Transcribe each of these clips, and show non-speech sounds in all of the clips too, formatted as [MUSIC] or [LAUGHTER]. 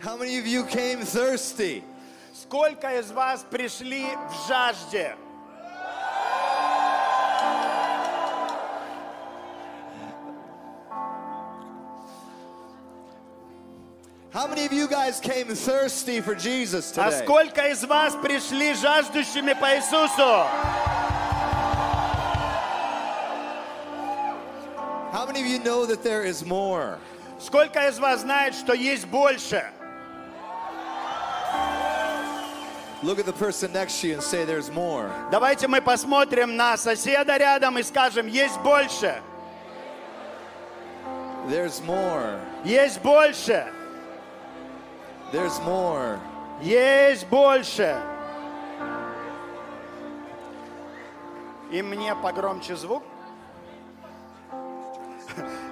How many of you came thirsty? Сколько из вас пришли в жажде? How many of you guys came thirsty for Jesus А today? сколько из вас пришли жаждущими по Иисусу? How many of you know that there is more? Сколько из вас знает, что есть больше? Look at the person next to you and say there's more. Давайте мы посмотрим на соседа рядом и скажем, есть больше. There's more. Есть больше. There's more. Есть больше. И мне погромче звук.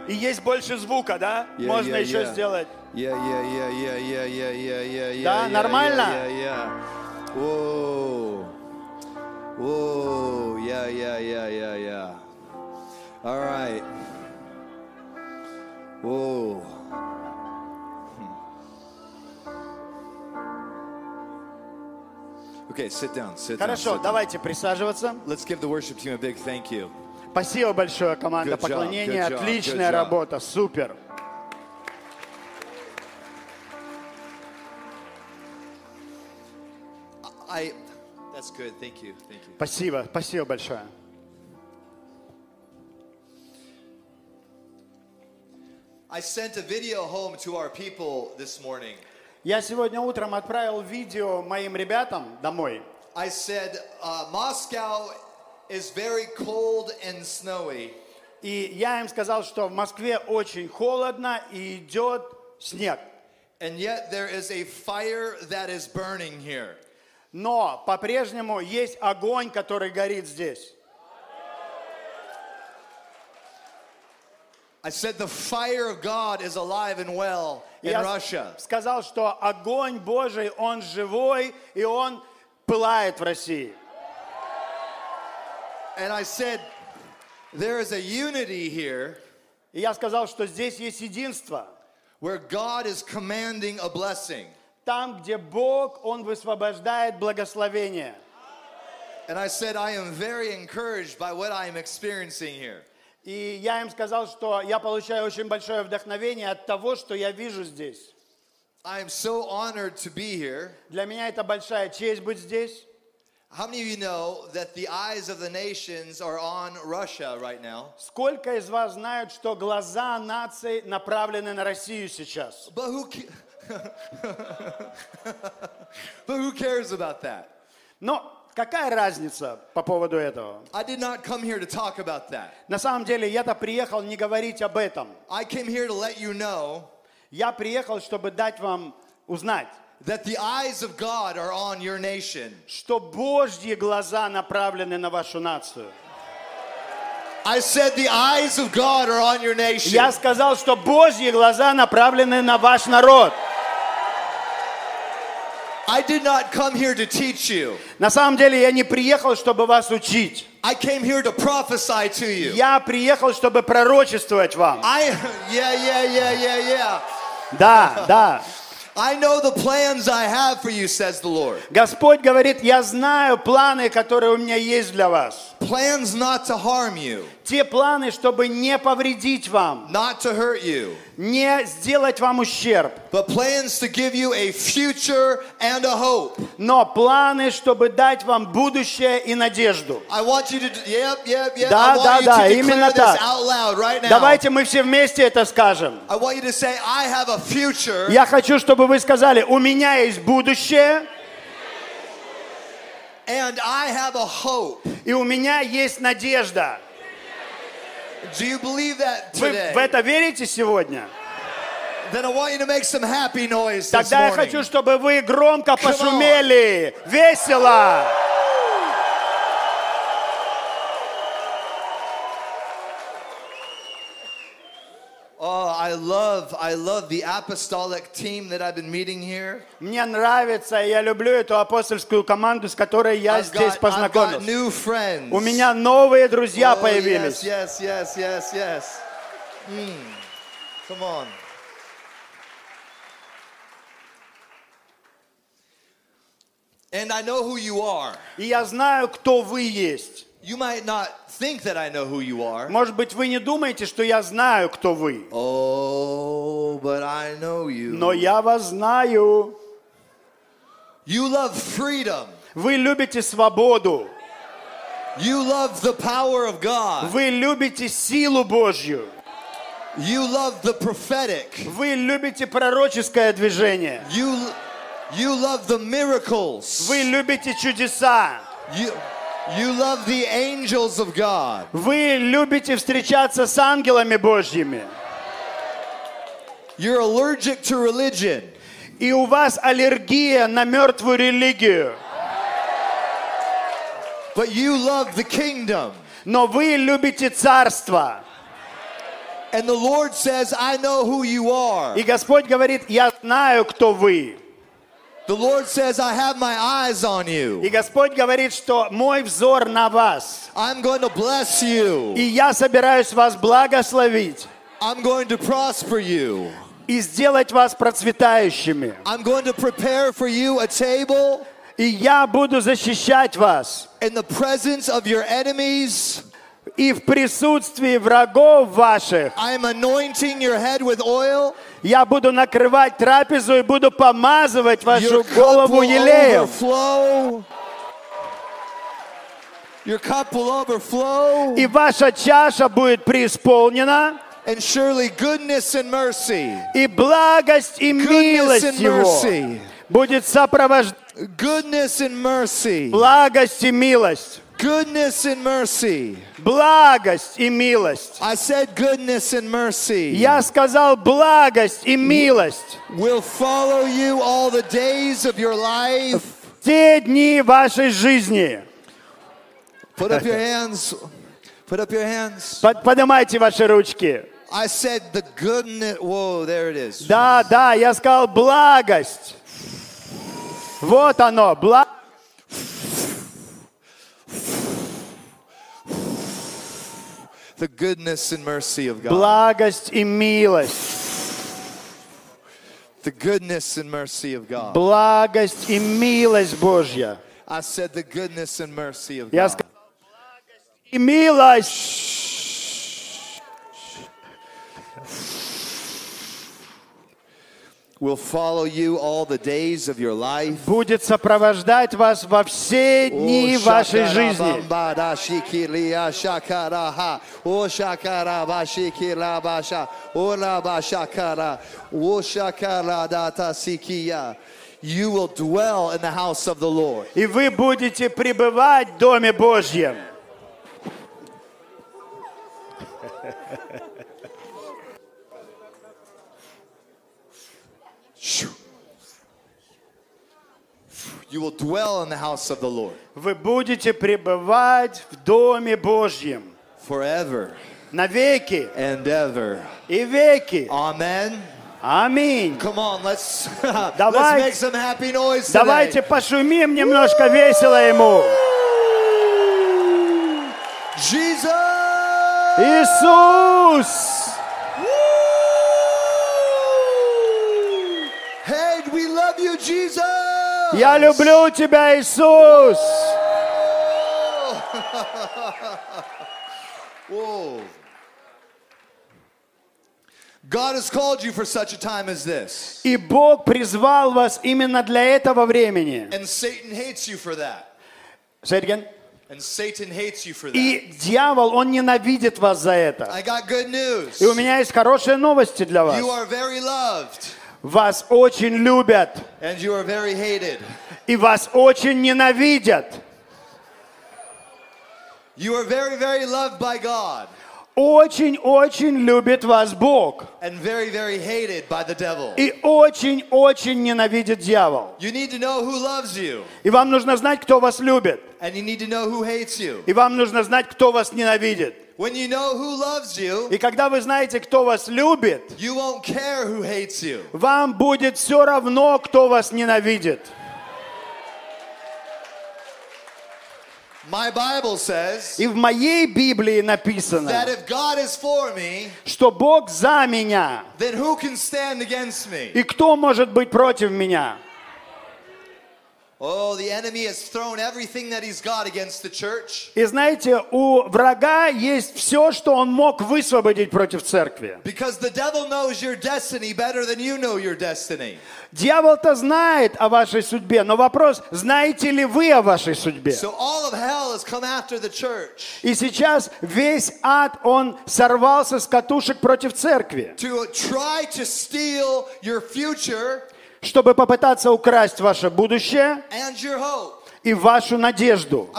И есть больше звука, да? Yeah, Можно yeah, еще yeah. сделать. Да, нормально? Yeah, yeah, yeah. Whoa. Whoa. Yeah, yeah, yeah, yeah, yeah. All right. Whoa. Hmm. Okay, sit down. Sit down. Хорошо, sit down. давайте присаживаться. Let's give the worship team a big thank you. Спасибо большое, команда Good job, поклонения. good job, Отличная good job. работа, супер. I. That's good. Thank you. Thank you. Спасибо, спасибо большое. I sent a video home to our people this morning. Я сегодня утром отправил видео моим ребятам домой. I said, uh, Moscow is very cold and snowy, И я им сказал, что в Москве очень холодно и идет снег. and yet there is a fire that is burning here. Но по-прежнему есть огонь, который горит здесь. I said, the fire of God is alive and well in Я Russia. сказал, что огонь Божий, он живой, и он пылает в России. And I said, there is a unity here И я сказал, что здесь есть единство. where God is commanding a blessing. Там, где Бог, Он высвобождает благословение. And I said, I am very encouraged by what I am experiencing here. И я им сказал, что я получаю очень большое вдохновение от того, что я вижу здесь. I am so honored to be here. Для меня это большая честь быть здесь. How many of you know that the eyes of the nations are on Russia right now? Сколько из вас знают, что глаза наций направлены на Россию сейчас? But who, [LAUGHS] but who cares about that? Но какая разница по поводу этого? I did not come here to talk about that. На самом деле, я-то приехал не говорить об этом. I came here to let you know Я приехал, чтобы дать вам узнать, that the eyes of God are on your nation. что Божьи глаза направлены на вашу нацию. I said the eyes of God are on your nation. Я сказал, что Божьи глаза направлены на ваш народ. I did not come here to teach you. На самом деле я не приехал, чтобы вас учить. I came here to prophesy to you. Я приехал, чтобы пророчествовать вам. I [LAUGHS] yeah yeah yeah yeah yeah. Да, да. I know the plans I have for you, says the Lord. Господь говорит, я знаю планы, которые у меня есть для вас. Plans not to harm you, Те планы, чтобы не повредить вам, not to hurt you, не сделать вам ущерб, but plans to give you a future and a hope. но планы, чтобы дать вам будущее и надежду. I want you to, yep, yep, yep. Да, I want да, you да, to именно так. out loud right now. Давайте мы все вместе это скажем. I want you to say, I have a future Я хочу, чтобы вы сказали, у меня есть будущее, and I have a hope. и у меня есть надежда. Do you believe that Вы today? в это верите сегодня? Then I want you to make some happy noise this Тогда я хочу, чтобы вы громко пошумели, весело. I love, I love the apostolic team that I've been meeting here. Мне нравится, я люблю эту апостольскую команду, с которой я I've здесь got, познакомился. I've got new friends. У меня новые друзья oh, появились. Yes, yes, yes, yes, yes. Mm. Come on. And I know who you are. И я знаю, кто вы есть. You might not think that I know who you are. Может быть, вы не думаете, что я знаю, кто вы. Oh, but I know you. Но я вас знаю. You love freedom. Вы любите свободу. You love the power of God. Вы любите силу Божью. You love the prophetic. Вы любите пророческое движение. You you love the miracles. Вы любите чудеса. You you love the angels of God. Вы любите встречаться с ангелами Божьими. You're allergic to religion. И у вас аллергия на мертвую религию. But you love the kingdom. Но вы любите царство. And the Lord says, I know who you are. И Господь говорит, я знаю, кто вы. The Lord says, I have my eyes on И you. Господь говорит, что мой взор на вас. I'm going to bless you. И я собираюсь вас благословить I'm going to prosper you. и сделать вас процветающими. I'm going to prepare for you a table И я буду защищать вас. in the presence of your enemies. И в присутствии врагов ваших I am anointing your head with oil. Я буду накрывать трапезу и буду помазывать вашу голову елеем. И ваша чаша будет преисполнена, And surely goodness and mercy, и благость и милость Его будет сопровождать goodness and mercy, благость и милость. goodness and mercy. Благость и милость. I said goodness and mercy Я сказал благость и милость. will follow you all the days of your life. Те дни вашей жизни. Put up your hands. Put up your hands. Под- Поднимайте ваши ручки. I said the goodness. Whoa, there it is. Да, да, я сказал благость. Вот оно, благость. The goodness and mercy of God. Благость и милость. The goodness and mercy of God. Благость и милость Божья. I said the goodness and mercy of Я God. сказал благость и милость. Will follow you all the days of your life. Будет сопровождать вас во все дни Oh, вашей жизни. Oh. Oh. Oh. You will dwell in the house of the Lord. И вы будете пребывать в Доме Божьем. You will dwell in the house of the Lord Вы будете пребывать в Доме Божьем. forever Навеки and ever. и веки. Amen. Аминь. Come on, let's let's Давай- make some happy noise today. Давайте пошумим немножко весело Ему. Jesus! Иисус! Я люблю Тебя, Иисус! Whoa. God has called you for such a time as this. И Бог призвал вас именно для этого времени. And Satan hates you for that. Say it again. And Satan hates you for that. И дьявол, он ненавидит вас за это. I got good news. И у меня есть хорошие новости для вас. You are very loved Вас очень любят. and you are very hated. И вас очень ненавидят. You are very, very loved by God Очень-очень любит вас Бог. and very, very hated by the devil. И очень-очень ненавидит дьявол. You need to know who loves you И вам нужно знать, кто вас любит. and you need to know who hates you. И вам нужно знать, кто вас ненавидит. When you know who loves you, И когда вы знаете, кто вас любит, you won't care who hates you. вам будет все равно, кто вас ненавидит. My Bible says И в моей Библии that написано, if God is for me, что Бог за меня. then who can stand against me? И кто может быть против меня? Oh, the enemy has thrown everything that he's got against the church. И знаете, у врага есть все, что он мог высвободить против церкви. Because the devil knows your destiny better than you know your destiny. Дьявол-то знает о вашей судьбе, но вопрос, знаете ли вы о вашей судьбе? So all of hell has come after the church И сейчас весь ад, он сорвался с катушек против церкви, чтобы попытаться украсть ваше будущее и вашу надежду.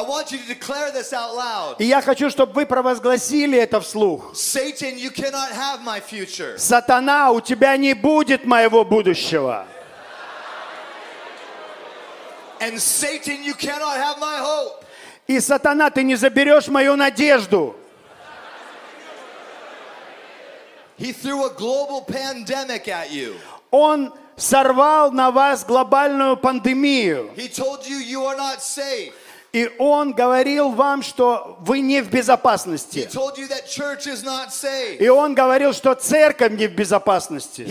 И я хочу, чтобы вы провозгласили это вслух. Satan. Сатана, у тебя не будет моего будущего. And Satan, you cannot have my hope. И сатана, ты не заберешь мою надежду. He threw a global pandemic at you. Он сорвал на вас глобальную пандемию. He told you you are not safe. И он говорил вам, что вы не в безопасности. И он говорил, что церковь не в безопасности.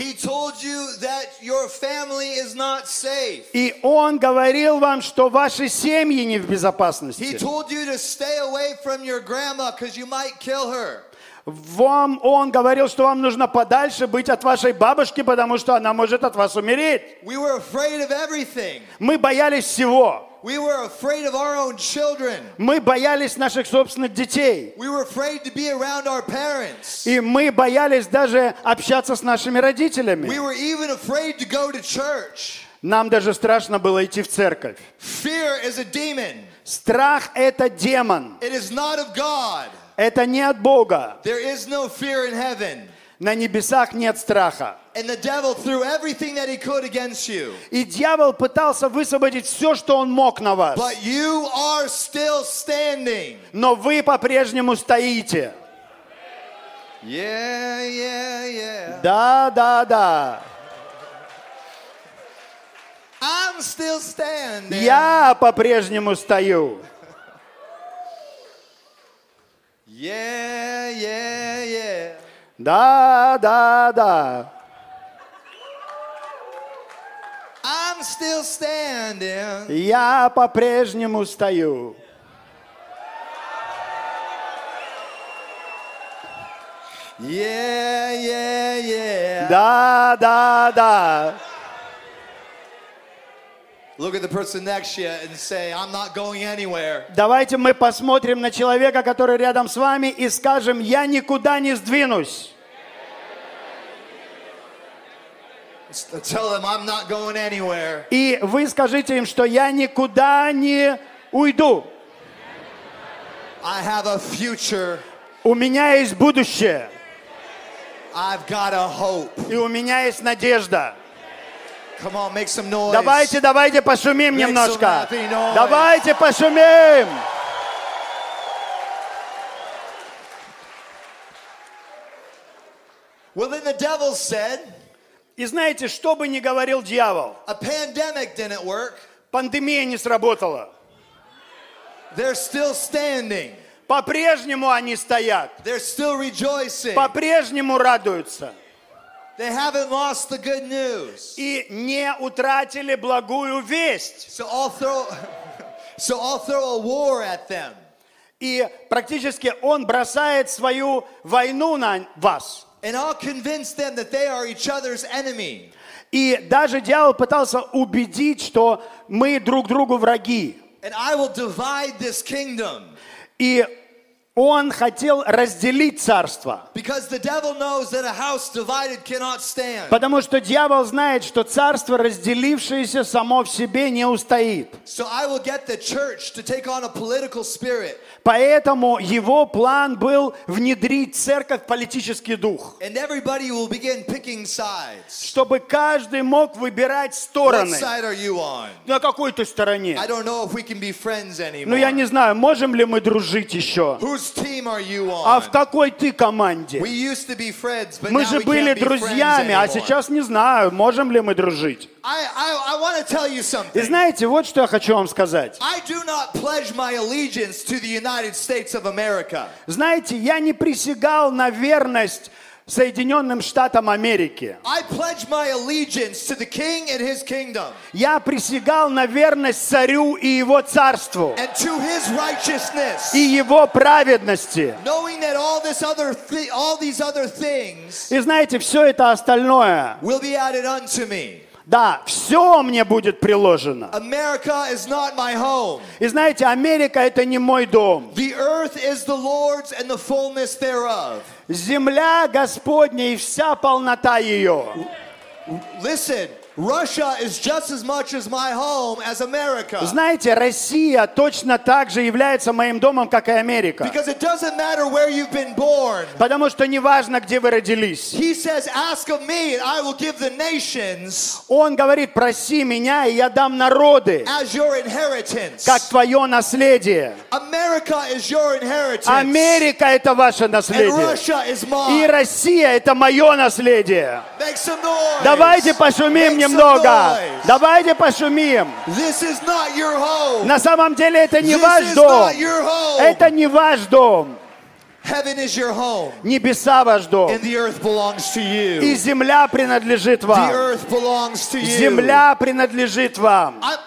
И он говорил вам, что ваши семьи не в безопасности. Вам он говорил, что вам нужно подальше быть от вашей бабушки, потому что она может от вас умереть. We were afraid of everything. Мы боялись всего. We were afraid of our own children. Мы боялись наших собственных детей. We were afraid to be around our parents. И мы боялись даже общаться с нашими We родителями. were even afraid to go to church. Нам даже страшно было идти в церковь. Fear is a demon. Страх – это демон. It is not of God. Это не от Бога. There is no fear in heaven. На небесах нет страха. And the devil threw everything that he could against you. И дьявол пытался высвободить все, что он мог на вас. But you are still standing. Но вы по-прежнему стоите. Yeah, yeah, yeah. Да, да, да. I'm still standing. Я по-прежнему стою. Yeah, yeah, yeah. Да, да, да. I'm still standing. Я по-прежнему стою. Yeah, yeah, yeah. Да, да, да. Look at the person next to you and say, I'm not going anywhere. Давайте мы посмотрим на человека, который рядом с вами, и скажем, я никуда не сдвинусь. Tell them I'm not going anywhere. И вы скажите им, что я никуда не уйду. I have a future. У меня есть будущее, I've got a hope. и у меня есть надежда. Come on, make some noise. Давайте, давайте пошумим немножко. Давайте пошумим. Well, then the devil said, И знаете, что бы ни говорил дьявол, a pandemic didn't work. пандемия не сработала. They're still standing. По-прежнему они стоят, They're still rejoicing. по-прежнему радуются They haven't lost the good news. и не утратили благую весть. So I'll throw so I'll throw a war at them. И практически он бросает свою войну на вас. And I'll convince them that they are each other's enemy. И даже дьявол пытался убедить, что мы друг другу враги. And I will divide this kingdom. И он хотел разделить царство. Потому что дьявол знает, что царство, разделившееся само в себе, не устоит. Поэтому его план был внедрить в церковь политический дух, чтобы каждый мог выбирать стороны. На какой ты стороне? Friends Ну, я не знаю, можем ли мы дружить еще? Whose team are you А в какой ты команде? We used to be friends, but Мы now же были друзьями, а сейчас не знаю, можем ли мы дружить. I, I, I want to tell you И something. знаете, вот что я хочу вам сказать. I do not pledge my allegiance to the United States of America. Знаете, я не присягал на верность Соединенным Штатам Америки. Я присягал на верность царю и его царству, и его праведности. И знаете, все это остальное, да, все мне будет приложено. America is not my home. И знаете, Америка это не мой дом. The earth is the Lord's and the fullness thereof. Земля Господня и вся полнота ее. Listen, Russia is just as much as my home as America. Знаете, Россия точно так же является моим домом, как и Америка. Because it doesn't matter where you've been born. Потому что неважно, где вы родились. He says, Ask of me, and I will give the nations Он говорит, проси меня, и я дам народы, as your inheritance. как твое наследие. America is your inheritance. Америка это ваше And наследие. Russia is И. Россия это мое наследие. Make some noise. Давайте пошумим some немного. Давайте пошумим. На самом деле это не This ваш дом. Это не ваш дом. Heaven is your home. Небеса ваш дом. And the earth belongs to И земля принадлежит The вам. earth belongs to you. Земля принадлежит вам. I-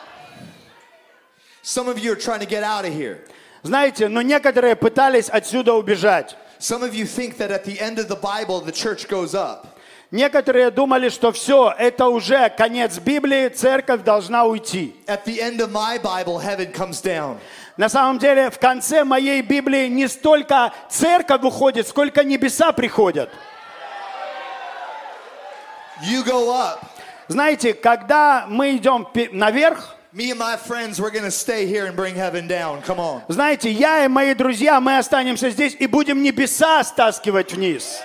Some of you are trying to get out of here. Знаете, но некоторые пытались отсюда убежать. Some of you think that at the end of the Bible, the church goes up. Некоторые думали, что все, это уже конец Библии, церковь должна уйти. At the end of my Bible, heaven comes down. На самом деле, в конце моей Библии не столько церковь уходит, сколько небеса приходят. You go up. Знаете, когда мы идем наверх, Me and my friends, we're going to stay here and bring heaven down. Come on. знаете, я и мои друзья, мы останемся здесь и будем небеса стаскивать вниз.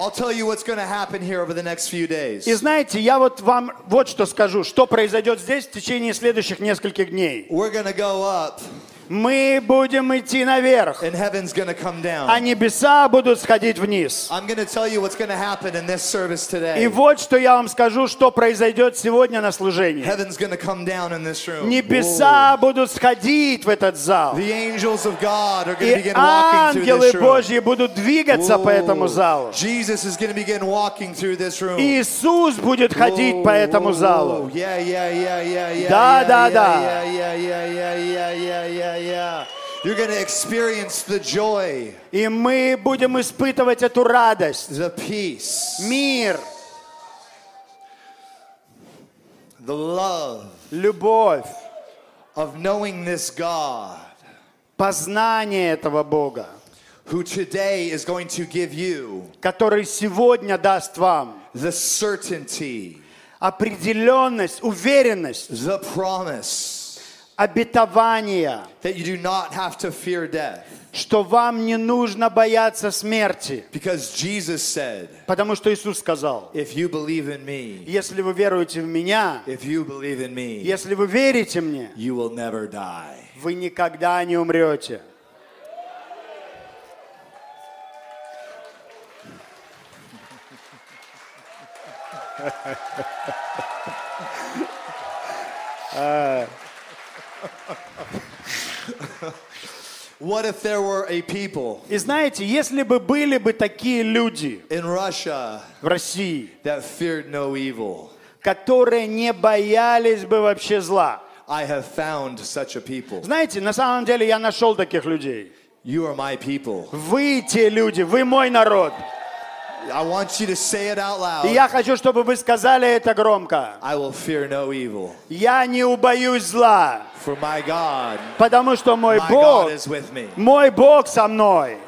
I'll tell you what's going to happen here over the next few days. И знаете, я вот вам вот что скажу, что произойдет здесь в течение следующих нескольких дней. We're going to go up, Мы будем идти наверх, and heaven's to come а down. небеса будут сходить вниз. I'm to tell you what's to happen in this service И today. вот что я вам скажу, что произойдет сегодня на служении. Heaven's to come down in this room. Небеса будут сходить в этот зал. The angels of God are И begin walking through ангелы this room. Божьи будут двигаться по этому залу. Jesus is to begin walking through this room. Иисус будет ходить по этому залу. Yeah, yeah, yeah, yeah, yeah. Да, да, да. Yeah, yeah, yeah, yeah, yeah, yeah, yeah, yeah. You're going to experience the joy, И мы будем испытывать эту радость, the peace, мир, the love любовь, of knowing this God познание этого Бога, who today is going to give you который сегодня даст вам the certainty, определенность, уверенность, the promise обетование, that you do not have to fear death. что вам не нужно бояться смерти. Because Jesus said, Потому что Иисус сказал, if you believe in me, если вы веруете в Меня, if you believe in me, если вы верите мне, you will never die. вы никогда не умрете. [LAUGHS] What if there were a people И знаете, если бы были бы такие люди in Russia в России, that feared no evil? которые не боялись бы вообще зла. I have found such a people. Знаете, на самом деле я нашел таких людей. You are my people. Вы те люди, вы мой народ. I want you to say it out И loud. я хочу, чтобы вы сказали это громко. I will fear no evil. Я не убоюсь зла, For my God, потому что мой my Бог, God is with me. мой Бог со мной.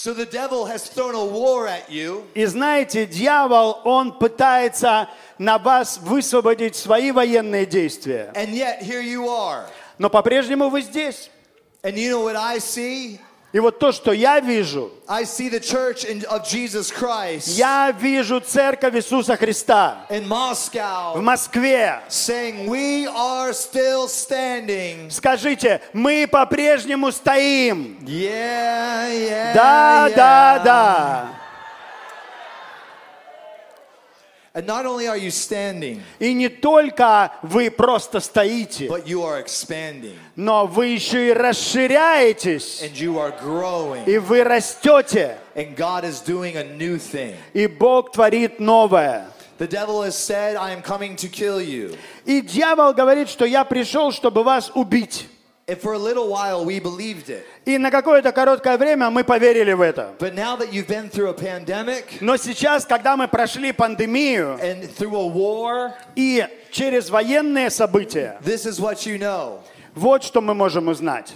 So the devil has thrown a war at you, И знаете, дьявол, он пытается на вас высвободить свои военные действия. and yet here you are. Но по-прежнему вы здесь. And you know what I see? И вот то, что я вижу, I see the church in, of Jesus Christ я вижу церковь Иисуса Христа in в Moscow Москве. saying, We are still standing. Скажите, мы по-прежнему стоим. Yeah, yeah. Да, yeah. да, да. And not only are you standing, И не только вы просто стоите, but you are expanding но вы еще и расширяетесь, and you are growing. и вы растете, And God is doing a new thing. и Бог творит новое. The devil has said, I am coming to kill you. И дьявол говорит, что я пришел, чтобы вас убить. And for a little while, we believed it. И на какое-то короткое время мы поверили в это. Но сейчас, когда мы прошли пандемию и через военные события, вот что мы можем узнать.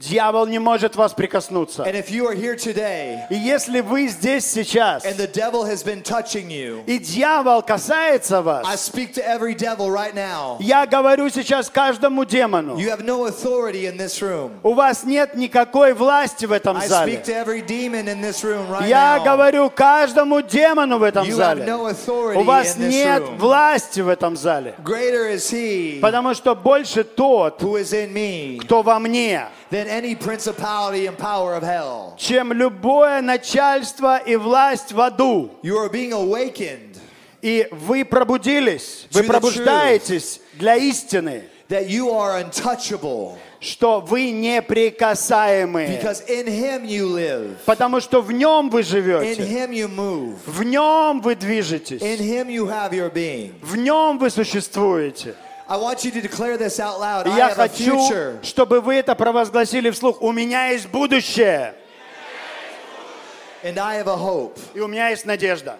Дьявол не может вас прикоснуться. And if you are here today И если вы здесь сейчас, and the devil has been touching you, и дьявол касается I вас, speak to every devil right now. я говорю сейчас каждому демону, You have no authority in this room. у вас нет никакой власти в этом I зале. speak to every demon in this room right Я now. говорю каждому демону в этом You have зале. no У authority вас in this нет room. власти в этом зале. Greater is he Потому что больше тот, who is in me кто во мне, than any principality and power of hell. чем любое начальство и власть в аду. You are being awakened И вы пробудились, вы пробуждаетесь для истины, that you are untouchable что вы неприкасаемы. because in him you live, Потому что в нем вы in живете, him you move, в нем вы движетесь, in him you have your being. в нем вы существуете. I want you to declare this out loud. И I я хочу, чтобы вы это провозгласили вслух. У меня есть будущее, And I have a hope. и у меня есть надежда.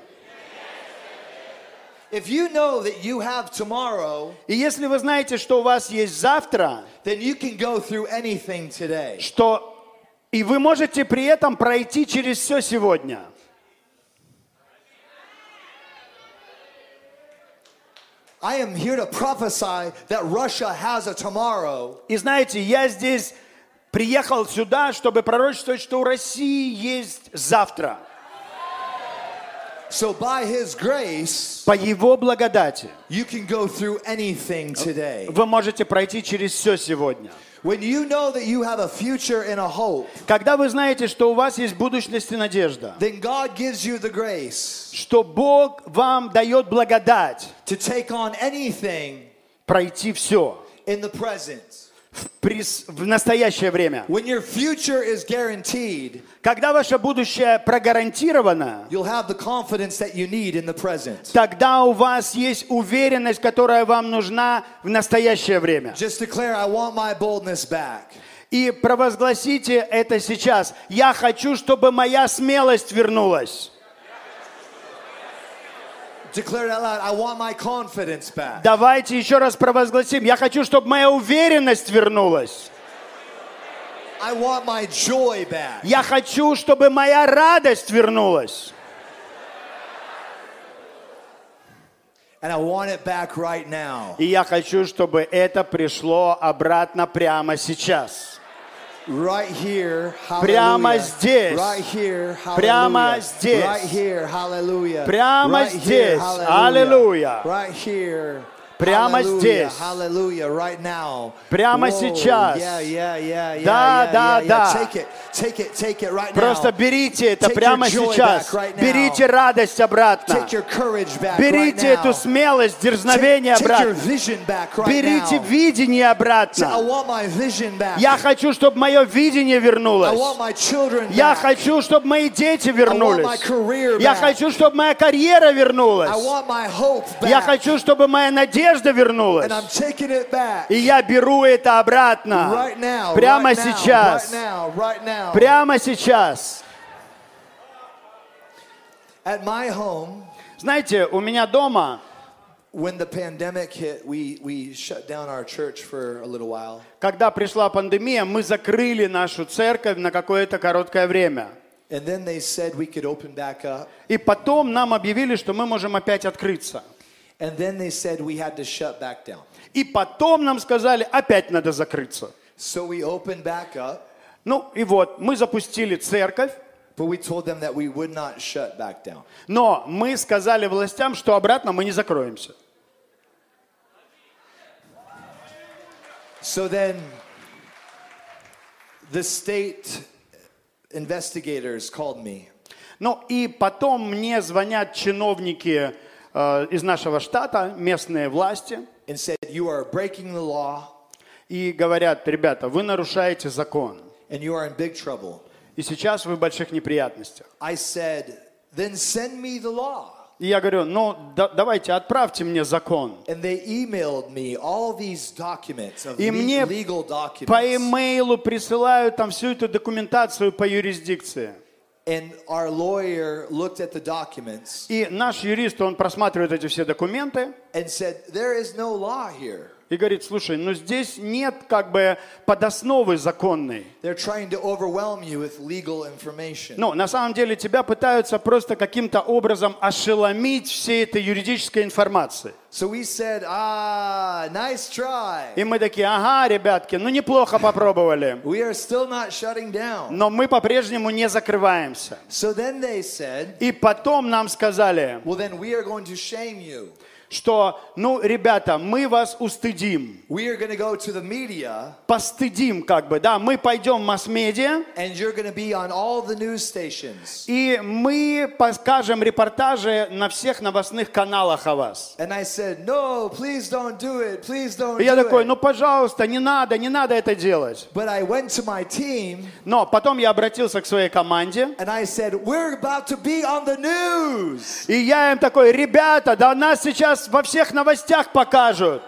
If you know that you have tomorrow, И если вы знаете, что у вас есть завтра, then you can go through anything today. что и вы можете при этом пройти через все сегодня. I am here to prophesy that Russia has a tomorrow. И знаете, я здесь приехал сюда, чтобы пророчествовать, что у России есть завтра. So by his grace, По Его благодати you can go through anything today. вы можете пройти через все сегодня. When you know that you have a future and a hope, Когда вы знаете, что у вас есть будущность и надежда, then God gives you the grace что Бог вам дает благодать to take on anything пройти все in the present. В, прис- в настоящее время. When your future is guaranteed, Когда ваше будущее прогарантировано, you'll have the confidence that you need in the present. тогда у вас есть уверенность, которая вам нужна в настоящее время. Just declare, I want my boldness back. И провозгласите это сейчас. Я хочу, чтобы моя смелость вернулась. Declare it out loud. I want my confidence back. Давайте еще раз провозгласим. Я хочу, чтобы моя уверенность вернулась. I want my joy back. Я хочу, чтобы моя радость вернулась. And I want it back right now. И я хочу, чтобы это пришло обратно прямо сейчас. Right here, Прямо hallelujah. здесь. Right here, Прямо hallelujah. здесь. Right here, hallelujah. Прямо right here, здесь. Аллилуйя. Right here. Прямо здесь. Прямо сейчас. Да, да, да. Просто берите это прямо сейчас. Берите радость обратно. Берите эту смелость, дерзновение обратно. Берите видение обратно. Я хочу, чтобы мое видение вернулось. Я хочу, чтобы мои дети вернулись. Я хочу, чтобы моя карьера вернулась. Я хочу, чтобы моя надежда вернулась. It back. И я беру это обратно. Прямо сейчас. Прямо сейчас. Знаете, у меня дома, when the pandemic hit, we, we shut down our church for a little while. когда пришла пандемия, мы закрыли нашу церковь на какое-то короткое время. And then they said we could open back up. И потом нам объявили, что мы можем опять открыться. And then they said we had to shut back down. И потом нам сказали, опять надо закрыться. So we opened back up, Ну и вот, мы запустили церковь, but we told them that we would not shut back down. но мы сказали властям, что обратно мы не закроемся. So then the state investigators called me Ну и потом мне звонят чиновники из нашего штата, местные власти, and said, You are breaking the law и говорят, ребята, вы нарушаете закон, and you are in big trouble. и сейчас вы в больших неприятностях. I said, Then send me the law. И я говорю, ну да- давайте отправьте мне закон. And they emailed me all these documents of И мне legal по имейлу присылают там всю эту документацию по юрисдикции. And our lawyer looked at the documents И наш юрист, он просматривает эти все документы and said, There is no law here. И говорит, слушай, ну здесь нет как бы подосновы законной. Information. Ну, на самом деле тебя пытаются просто каким-то образом ошеломить всей этой юридической информацией. So we said, Ah, nice try. И мы такие, ага, ребятки, ну неплохо попробовали. We are still not shutting down. Но мы по-прежнему не закрываемся. So then they said, И потом нам сказали, Well, then we are going to shame you. Что, ну, ребята, мы вас устыдим. We are to go to the media Постыдим как бы, да, мы пойдем в масс-медиа, and you're to be on all the news stations. и мы покажем репортажи на всех новостных каналах о вас. And I said, No, please don't do it. Please don't И я do такой, ну, пожалуйста, не надо, не надо это делать. But I went to my team Но потом я обратился к своей команде, and I said, We're about to be on the news. и я им такой, ребята, да нас сейчас во всех новостях покажут.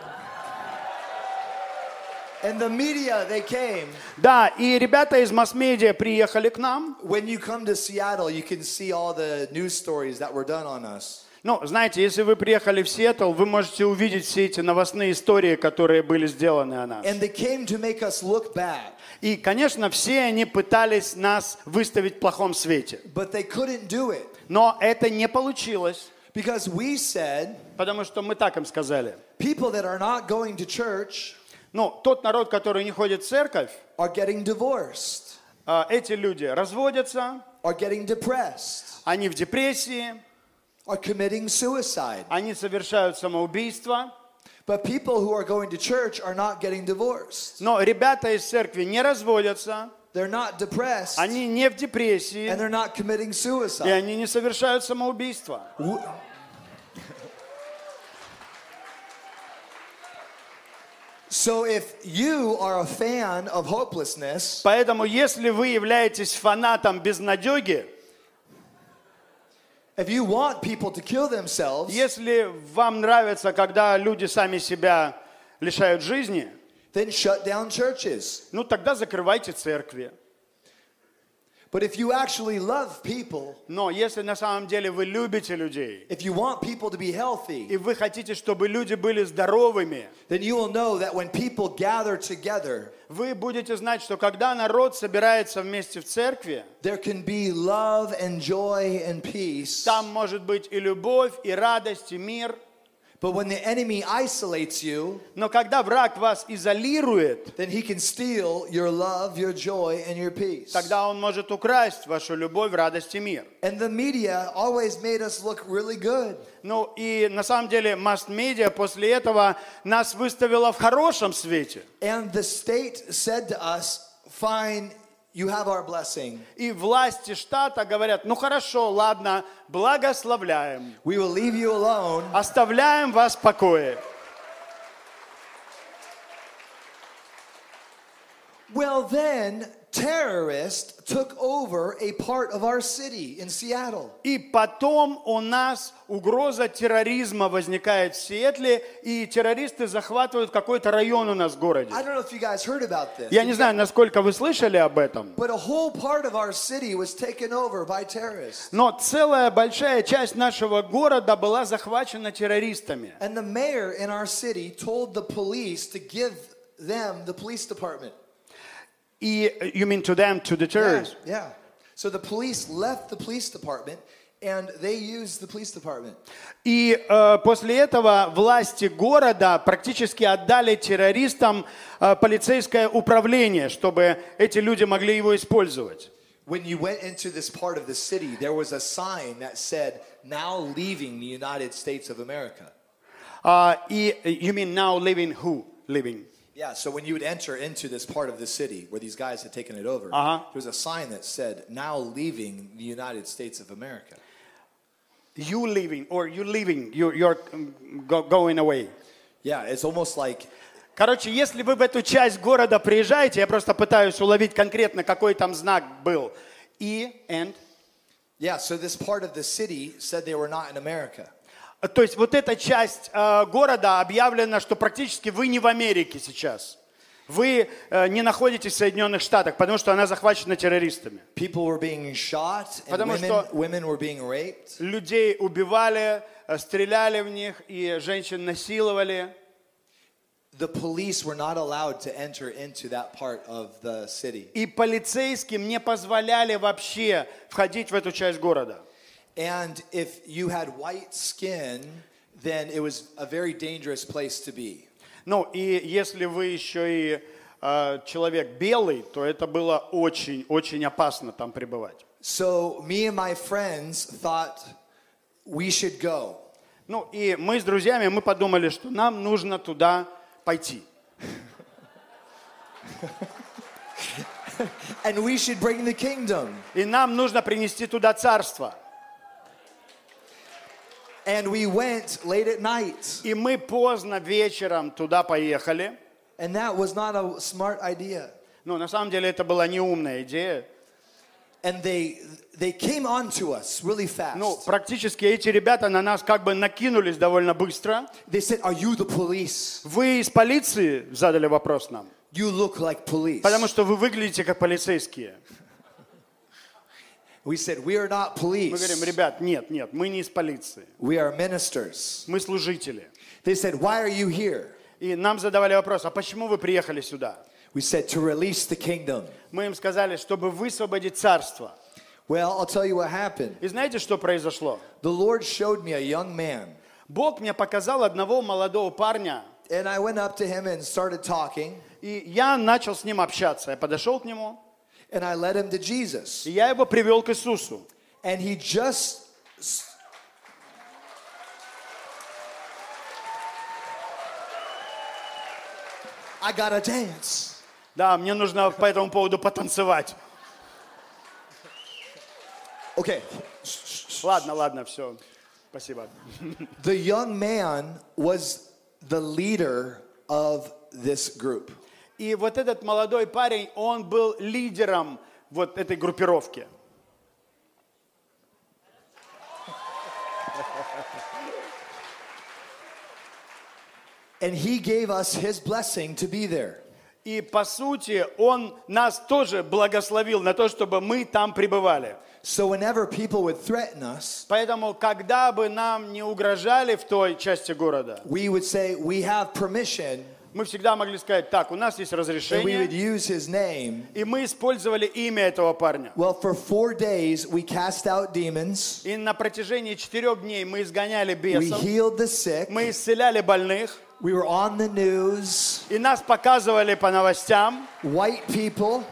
And the media, they came. Да, и ребята из масс-медиа приехали к нам. When you come to Seattle, you can see all the news stories that were done on us. Ну, знаете, если вы приехали в Сиэтл, вы можете увидеть все эти новостные истории, которые были сделаны о нас. And they came to make us look bad, И, конечно, все они пытались нас выставить в плохом свете. but they couldn't do it Но это не получилось, because we said, потому что мы так им сказали. People that are not going to church Ну, тот народ, который не ходит в церковь, are getting divorced, а, эти люди разводятся, are getting depressed, они в депрессии, are committing suicide. они совершают самоубийство. But people who are going to church are not getting divorced. Но ребята из церкви не разводятся, They're not depressed они не в and депрессии, they're not committing и suicide. они не совершают самоубийство. So if you are a fan of hopelessness, Поэтому, если вы являетесь фанатом безнадеги, if you want people to kill themselves, если вам нравится, когда люди сами себя лишают жизни, then shut down churches. ну тогда закрывайте церкви. But if you actually love people, Но если на самом деле вы любите людей, if you want people to be и healthy, вы хотите, чтобы люди были здоровыми, then you will know that when people gather together, вы будете знать, что когда народ собирается вместе в церкви, there can be love and joy and peace. там может быть и любовь, и радость, и мир. But when the enemy isolates you, Но когда враг вас изолирует, then he can steal your love, your joy, and your peace. тогда он может украсть вашу любовь, радость и мир. And the media always made us look really good. Ну и на самом деле масс-медиа после этого нас выставила в хорошем свете. And the state said to us, fine, you have our blessing. И власти штата говорят, ну хорошо, ладно, благословляем, We will leave you alone. оставляем вас в покое. Well, then, terrorists took over a part of our city in Seattle. И потом у нас угроза терроризма возникает в Сиэтле, и террористы захватывают какой-то район у нас в городе. I don't know if you guys heard about this. Я не знаю, насколько вы слышали об этом, But a whole part of our city was taken over by terrorists. но целая большая часть нашего города была захвачена террористами. And the mayor in our city told the police to give them the police department. И, you mean to them, to the Yeah, terrorists? yeah. So the police left the police department and they used the police department. И э, после этого власти города практически отдали террористам э, полицейское управление, чтобы эти люди могли его использовать. When you went into this part of the city, there was a sign that said, now leaving the United States of America. А, и you mean now living who? Living. Yeah, Yeah, so when you would enter into this part of the city where these guys had taken it over, Uh-huh. there was a sign that said, now leaving the United States of America. You leaving, or you leaving, you, you're um, go, going away. Yeah, it's almost like Короче, если вы в эту часть города приезжаете, я просто пытаюсь уловить конкретно, какой там знак был. И, and. Yeah, so this part of the city said they were not in America. То есть вот эта часть э, города объявлена, что практически вы не в Америке сейчас. Вы э, не находитесь в Соединенных Штатах, потому что она захвачена террористами. Shot Потому women, что- women. Людей убивали, э, стреляли в них и женщин насиловали. The police were not allowed to enter into that part of the city. И полицейским не позволяли вообще входить в эту часть города. And if you had white skin, then it was a very dangerous place to be. Ну и если вы еще и э, человек белый, то это было очень-очень опасно там пребывать. So me and my friends thought we should go. Ну и мы с друзьями, мы подумали, что нам нужно туда пойти. [LAUGHS] And we should bring the kingdom. И нам нужно принести туда царство. And we went late at night. И мы поздно вечером туда поехали. And that was not a smart idea. Ну, на самом деле это была неумная идея. And they they came onto us really fast. Ну, практически эти ребята на нас как бы накинулись довольно быстро. They said, "Are you the police? Вы из полиции задали вопрос нам? You look like police." Потому что вы выглядите как полицейские. We said, "We are not Мы говорим, police. ребят, нет, нет, мы не из полиции. We are ministers." Мы служители. They said, "Why are you here?" И нам задавали вопрос, а почему вы приехали сюда? We said, "To release the kingdom." Мы им сказали, чтобы высвободить царство. Well, I'll tell you what happened. И знаете, что произошло? The Lord showed me a young man, Бог мне показал одного молодого парня, and I went up to him and started talking, и я начал с ним общаться. Я подошел к нему, and I led him to Jesus. и я его привел к Иисусу. And he just I gotta dance. Да, мне нужно по этому поводу потанцевать. Okay. Ладно, ладно, все. Спасибо. The young man was the leader of this group. И вот этот молодой парень, он был лидером вот этой группировки. And he gave us his blessing to be there. И по сути, он нас тоже благословил на то, чтобы мы там пребывали. So whenever people would threaten us, Поэтому, когда бы нам не угрожали в той части города, we would say, We have permission, мы всегда могли сказать, так, у нас есть and we would разрешение, use his name. и мы использовали имя этого парня. Well, for four days, we cast out demons, И на протяжении четырех дней мы изгоняли we бесов, healed the sick, мы исцеляли больных, we were on the news. и нас показывали по новостям, White people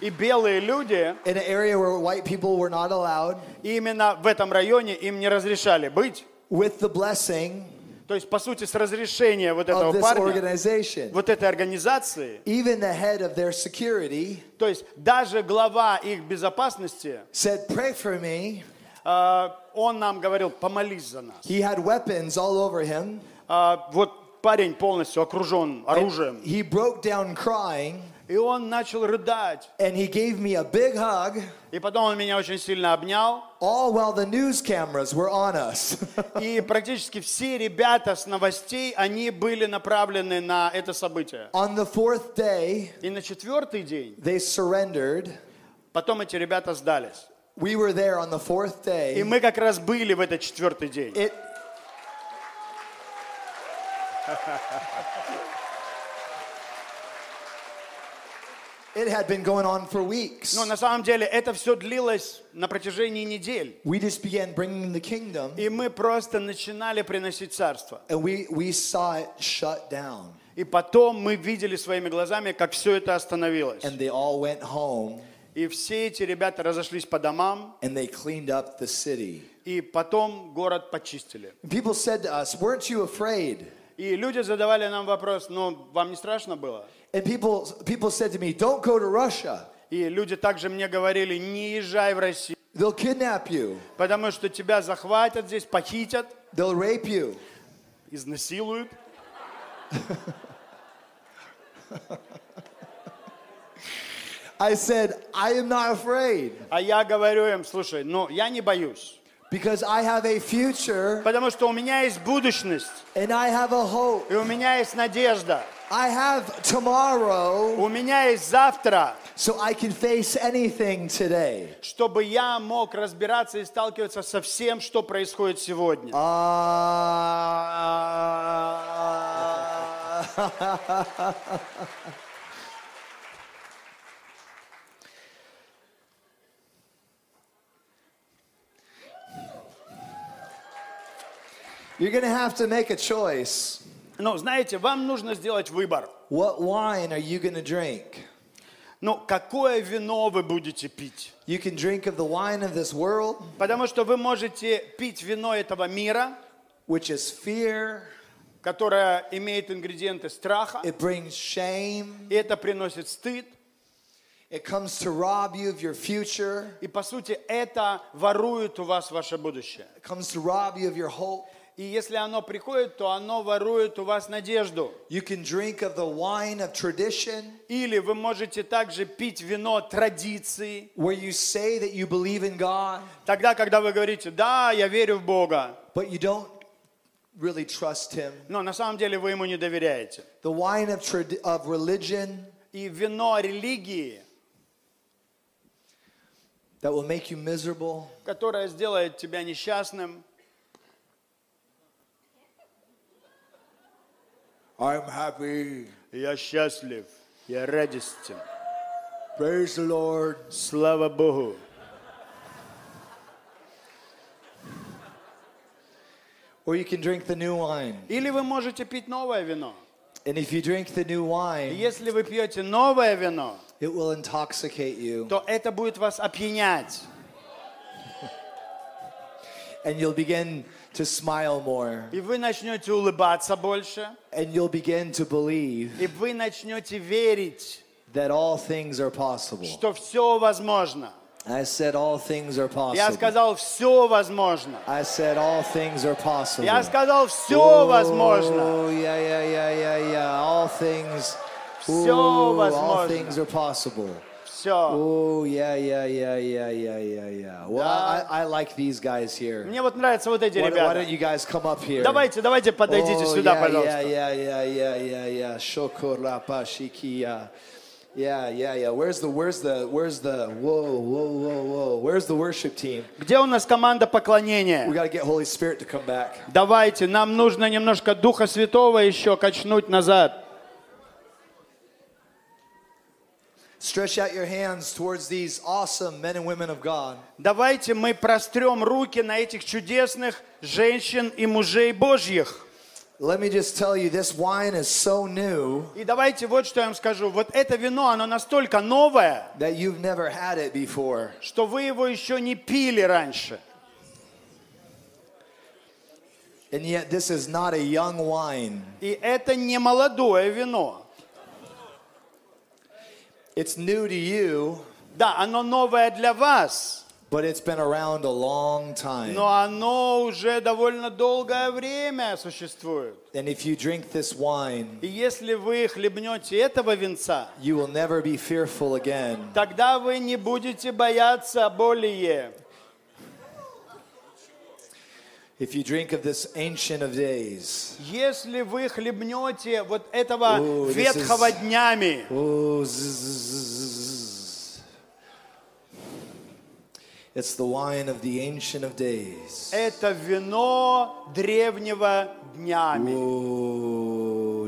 и белые люди, in an area where white people were not allowed, именно в этом районе им не разрешали быть. with the blessing То есть, по сути, с разрешения вот этого парня, вот этой организации, Even the head of their security то есть даже глава их безопасности, said, Pray for me. э, он нам говорил, помолись за нас. He had weapons all over him. А, вот парень полностью окружен оружием. He broke down crying, И он начал рыдать. and he gave me a big hug, И потом он меня очень сильно обнял. All while the news cameras were on us. [LAUGHS] И практически все ребята с новостей, они были направлены на это событие. on the fourth day, И на четвертый день, they surrendered. потом эти ребята сдались. We were there on the fourth И day. мы как раз были в этот четвертый день. It It had been going on for weeks. Но на самом деле это все длилось на протяжении недель. We just began bringing the kingdom И мы просто начинали приносить царство. and we, we saw it shut down. И потом мы видели своими глазами, как все это остановилось. And they all went home И все эти ребята разошлись по домам, and they cleaned up the city. и потом город почистили. People said to us, Weren't you afraid? И люди задавали нам вопрос, ну, вам не страшно было? And people, people said to me, don't go to Russia. И люди также мне говорили, не езжай в Россию, They'll kidnap you. потому что тебя захватят здесь, похитят, They'll rape you. изнасилуют. I said, I am not afraid А я говорю им, слушай, ну я не боюсь, because I have a future потому что у меня есть будущность, and I have a hope. и у меня есть надежда, I have tomorrow у меня есть завтра, so I can face anything today. чтобы я мог разбираться и сталкиваться со всем, что происходит сегодня. Uh, You're going to have to make a choice. Ну, знаете, вам нужно сделать выбор. What wine are you going to drink? Ну, какое вино вы будете пить? You can drink of the wine of this world, Потому что вы можете пить вино этого мира, which is fear, которое имеет ингредиенты страха, it brings shame, и это приносит стыд. it comes to rob you of your future, И по сути это ворует у вас ваше будущее. it comes to rob you of your hope. И если оно приходит, то оно ворует у вас надежду. You can drink of the wine of tradition, Или вы можете также пить вино традиции, where you say that you believe in God, тогда, когда вы говорите, да, я верю в Бога, but you don't really trust Him. но на самом деле вы ему не доверяете. The wine of, of religion И вино религии, that will make you miserable, которое сделает тебя несчастным, I'm happy. я счастлив, я радостен. Praise the Lord. Слава Богу. Or you can drink the new wine. Или вы можете пить новое вино. And if you drink the new И wine, если вы пьете новое вино, it will intoxicate you. то это будет вас опьянять. And you'll begin to smile more. И вы начнете улыбаться больше. And you'll begin to believe И вы начнете верить, that all things are possible. что все возможно. I said all things are Я possible. сказал, все возможно. I said all things are possible. Я сказал, все возможно. Oh, yeah, yeah, yeah, yeah, yeah. All things. Всё Ooh, all возможно. things are possible. Все. Oh, yeah, yeah, yeah, yeah, yeah, yeah, yeah. Well, Да. I, I like these guys here. Мне вот нравятся вот эти Why, why don't ребята. you guys come up here? Давайте, давайте подойдите Oh, сюда, yeah, пожалуйста. Yeah, yeah, yeah, yeah, yeah, yeah. Yeah, yeah, yeah. Where's the, where's the, where's the, whoa, whoa, whoa, whoa. Where's the worship team? Где у нас команда We поклонения? got to get Holy Spirit to come back. Давайте, нам нужно немножко Духа Святого еще качнуть назад. Stretch out your hands towards these awesome men and women of God. Давайте мы прострем руки на этих чудесных женщин и мужей Божьих. Let me just tell you, this wine is so new И давайте вот что я вам скажу. Вот это вино, оно настолько новое, that you've never had it before. что вы его еще не пили раньше. And yet, this is not a young wine. И это не молодое вино. It's new to you, Да, оно новое для вас, but it's been around a long time. но оно уже довольно долгое время существует. And if you drink this wine, И если вы хлебнете этого винца, you will never be fearful again. тогда вы не будете бояться более. If you drink of this ancient of days, Если вы хлебнете вот этого Ooh, ветхого is- днями, oh, zzz. it's the wine of the ancient of days. это вино древнего днями. Oh,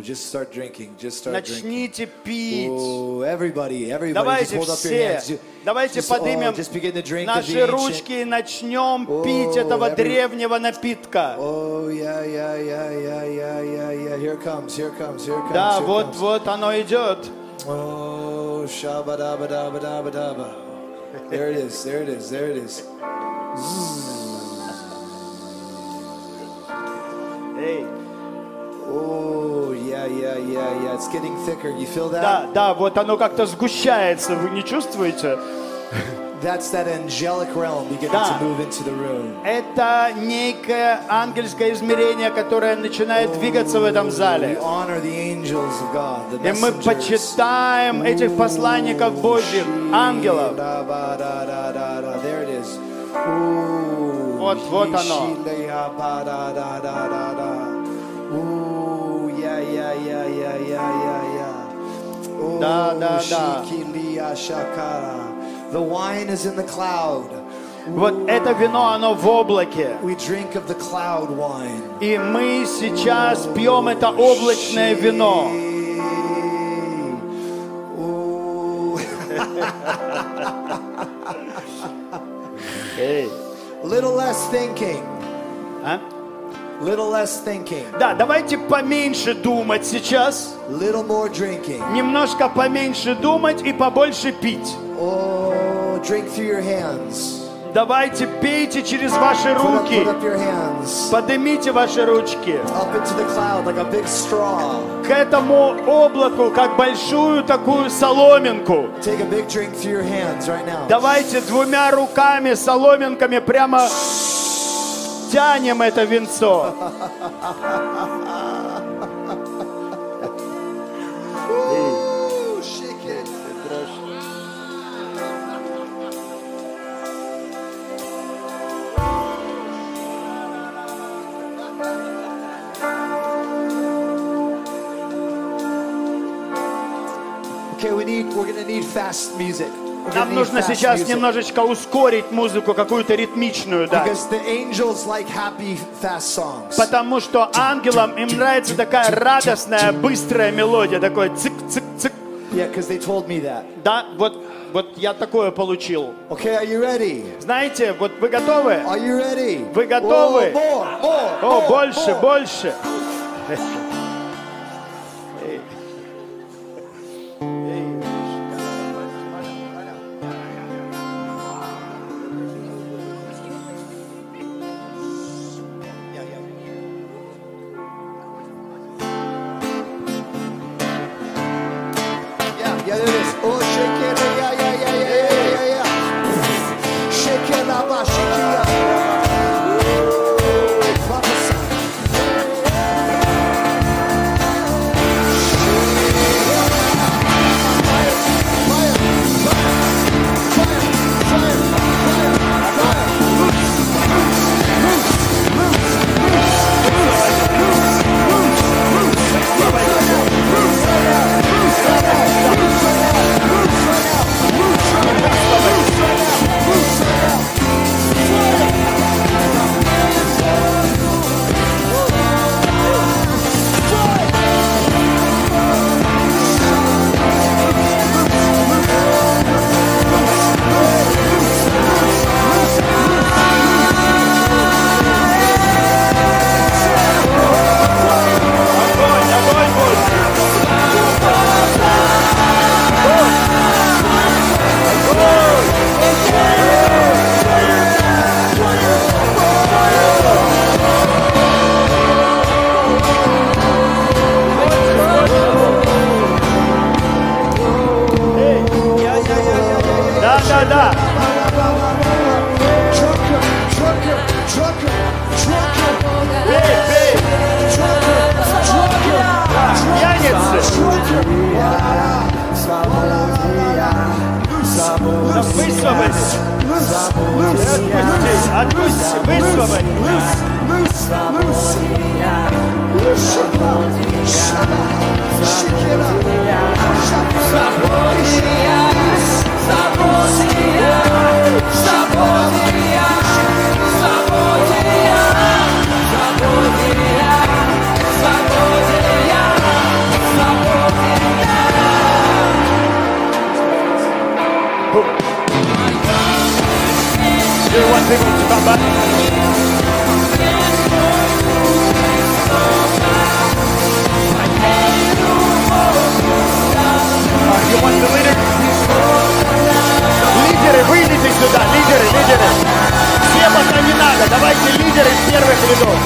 just start drinking. Just start drinking. Начните пить. Oh, everybody, everybody, just Давайте hold up your все, hands. Ju- давайте just, oh, поднимем just begin to drink наши ручки и начнем Oh, пить этого every- древнего напитка. Oh, yeah, yeah, yeah, yeah, yeah, yeah, yeah. Here comes, here comes, here comes. Да, here вот, comes. вот оно идет. Oh, shabba-dabba-dabba-dabba-dabba. There it is, there it is, there it is. Эй, Oh, yeah, yeah, yeah, yeah. It's getting thicker. You feel that? Да, да, вот оно как-то сгущается, вы не чувствуете? That's that angelic realm beginning Да. to move into the room. Это некое ангельское измерение, которое начинает двигаться в этом We зале. honor the angels of God, the И мы messengers. почитаем этих посланников Божьих, ангелов. There it is. Вот, вот оно. Oh, the wine is in the cloud. Вот. We drink of the cloud wine. И мы сейчас пьем это облачное вино. [LAUGHS] Little less thinking. Little less thinking. Да, давайте поменьше думать сейчас, Little more drinking. немножко поменьше думать и побольше пить. Oh, drink through your hands. Давайте пейте через ваши Put up, руки. put up your hands Поднимите ваши ручки up into the cloud like a big straw. к этому облаку, как большую такую соломинку. Take a big drink through your hands right now. Давайте двумя руками, соломинками прямо тянем это венцо. Ooh, shake it. Okay, we need. We're gonna need fast music. Нам нужно сейчас немножечко ускорить музыку, какую-то ритмичную songs. Потому что ангелам им нравится такая радостная, быстрая мелодия, такой цик-цик-цик. Yeah, because they told me that. Да, вот, вот я такое получил. Okay, are you ready? Знаете, вот вы готовы? Are you ready? Вы готовы? Oh, more, more, О, more, больше, more. больше. сюда, лидеры, лидеры. Все пока не надо, давайте лидеры из первых рядов.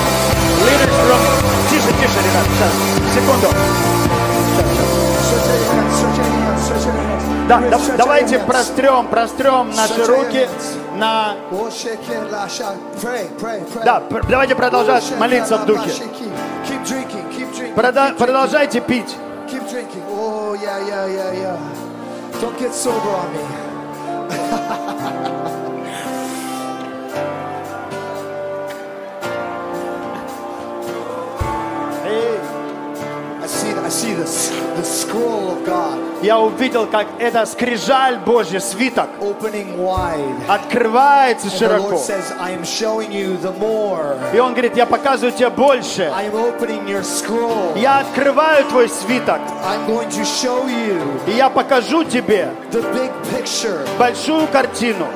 Лидеры from... Тише, тише, ребят, сейчас, секунду. Да, да, давайте прострем, прострем наши руки на... Да, давайте продолжать молиться в духе. Прода продолжайте пить. Keep drinking. Oh, yeah, yeah, yeah, yeah. Don't get sober on me. Я увидел, как эта скрижаль Божья, свиток, открывается широко. И Он говорит, я показываю тебе больше. Я открываю твой свиток. И я покажу тебе большую картину.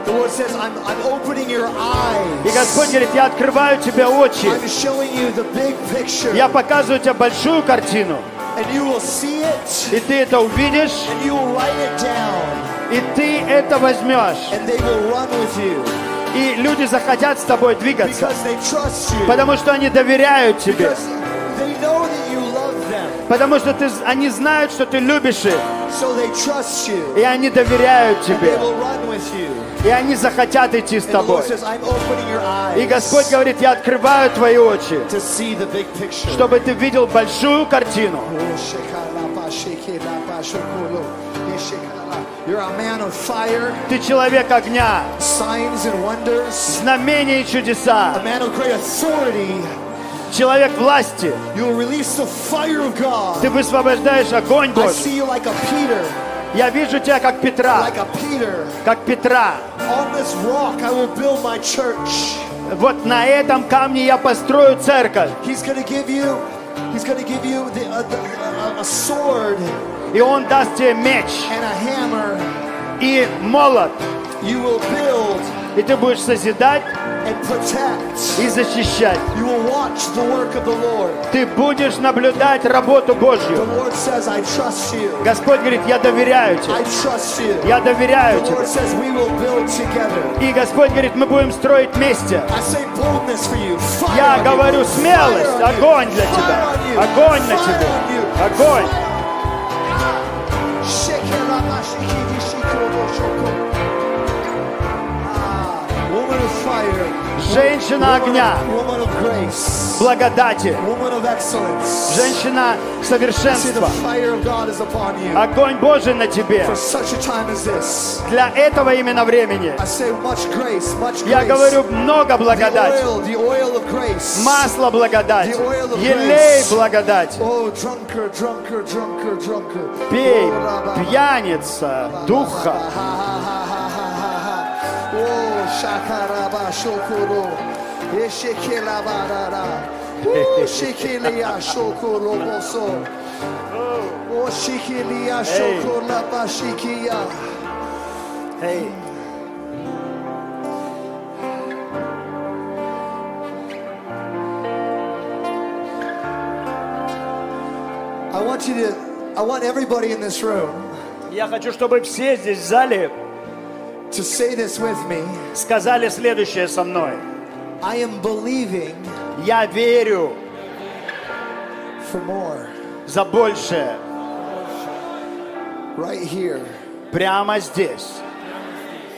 И Господь говорит, я открываю тебе очи. Я показываю тебе большую картину. And you will see it, И ты это увидишь, and you will write it down, и ты это возьмешь. and they will run with you И люди захотят с тобой двигаться. because they trust you. Потому что они доверяют тебе. Потому что ты, они знают, что ты любишь их. So they trust you. И они доверяют And they тебе. will run with you. И они захотят идти с тобой. says, I'm opening your eyes И Господь говорит, я открываю твои очи, to see the big picture. чтобы ты видел большую картину. Oh. You're a man of fire, Ты человек огня, signs and wonders, знамения и a чудеса, man of great authority. Человек власти. Ты высвобождаешь огонь Божий. Я вижу тебя как Петра, как Петра. Вот на этом камне я построю церковь. Uh, uh, И Он даст тебе меч и молот. И ты будешь созидать. И защищать. Ты будешь наблюдать работу Божью. Господь говорит, я доверяю тебе. Я доверяю тебе. И Господь говорит, мы будем строить вместе. Я говорю смелость, огонь для тебя. Огонь на you. Огонь. Ah, fire. Женщина огня, благодати. Женщина совершенства. Огонь Божий на тебе. Для этого именно времени. Я говорю много благодати. Масло благодати. Елей. Oh, drunker. Пей, Oh, пьяница духа. ha, Oh. Oh, shekelia, shokoro, boso. Oh, shekelia, Hey. shokolaba, shikia. Hey. I want you to, I want everybody in this room Я хочу, чтобы все здесь в зале to say this with me. сказали следующее со мной. I am believing Я верю for more за большее right here, прямо здесь,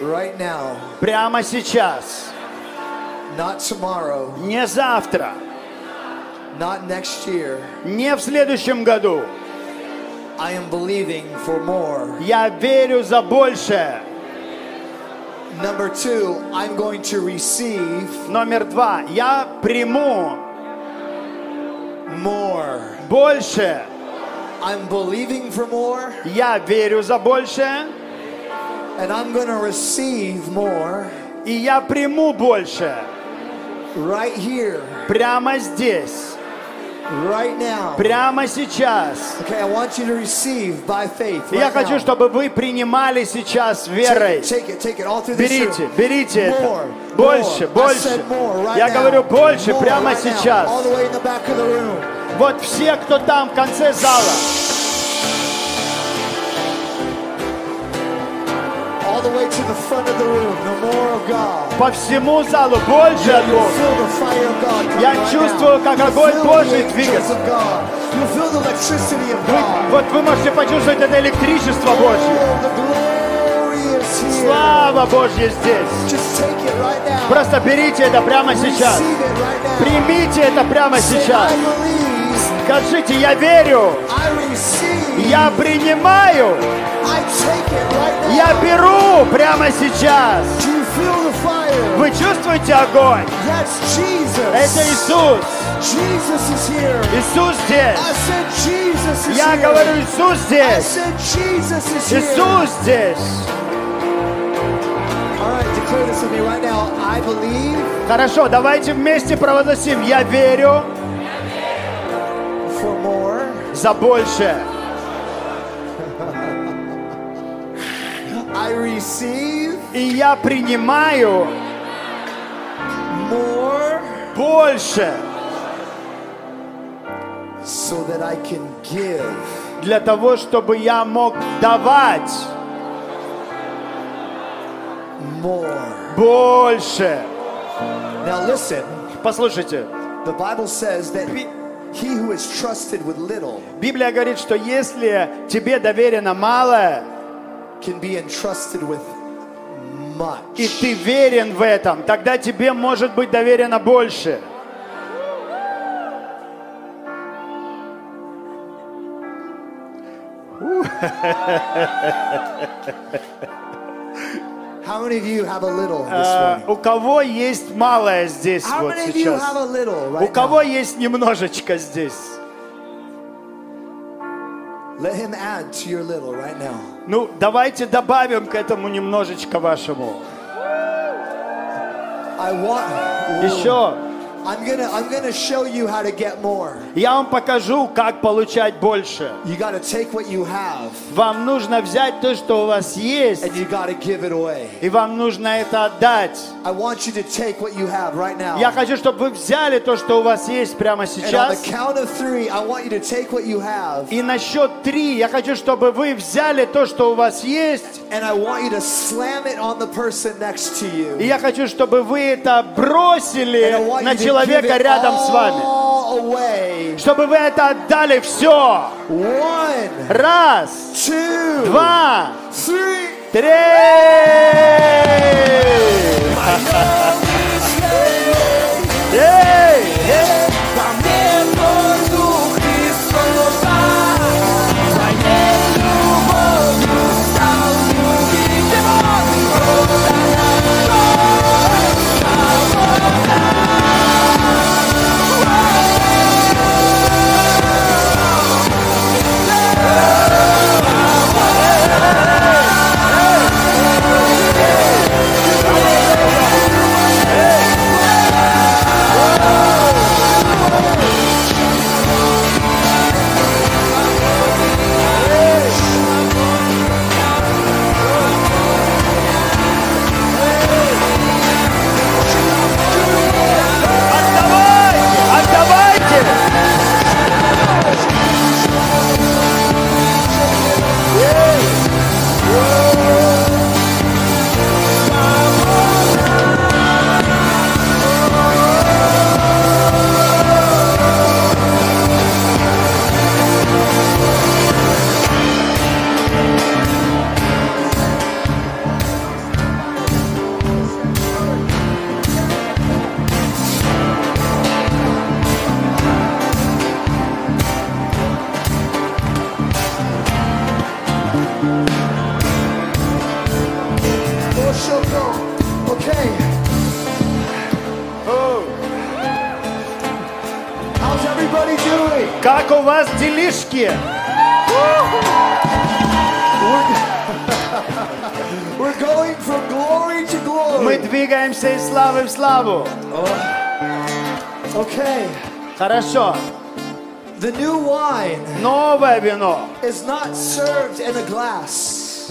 right now, прямо сейчас, not tomorrow, не завтра, not next year. не в следующем году. I am believing for more. Я верю за большее. Number two, I'm going to receive Номер два. Я приму more. больше. I'm believing for more, Я верю за большее. and I'm going to receive more И я приму больше. right here, Прямо здесь. Right now. Прямо сейчас. Okay, I want you to receive by faith. И Я right хочу, now. чтобы вы принимали сейчас Take верой. it, take it, take it all through this Берите, берите это. More, Больше, more. Больше. more right Я now. говорю больше More прямо right now. сейчас. All the way in the back of the room. Вот все, кто там в конце зала, по всему залу больше от Бога. Я чувствую, как огонь Божий двигается. Вы- вот вы можете почувствовать это электричество Божье. Слава Божья здесь. Просто берите это прямо сейчас. Примите это прямо сейчас. Скажите, я верю, я принимаю, я беру прямо сейчас. Вы чувствуете огонь? Это Иисус. Иисус здесь. Я говорю, Иисус здесь. Иисус здесь. Хорошо, давайте вместе провозгласим. Я верю for more. за большее. [LAUGHS] I receive И я принимаю more больше so that I can give для того, чтобы я мог давать more. больше. Now listen, Послушайте, the Bible says that he who is trusted with little Библия говорит, что если тебе доверено малое, can be entrusted with much. и ты верен в этом, тогда тебе может быть доверено больше. [LAUGHS] How many of you have a little this А, morning? у кого есть малое здесь How вот many of you have сейчас? a little У right кого now? есть немножечко здесь? Let him add to your little right now. Ну, давайте добавим к этому немножечко вашему. I want. Еще. I'm gonna. I'm gonna show you how to get more. Я вам покажу, как получать больше. You got to take what you have Вам нужно взять то, что у вас есть, and you got to give it away. и вам нужно это отдать. I want you to take what you have right now. Я хочу, чтобы вы взяли то, что у вас есть прямо And on the сейчас. count of three, I want you to take what you have И на счет три я хочу, чтобы вы взяли то, что у вас есть, and I want you to slam it on the person next to и you. я хочу, чтобы вы это бросили на give человека рядом с вами. Чтобы вы это отдали все. Раз, два, три.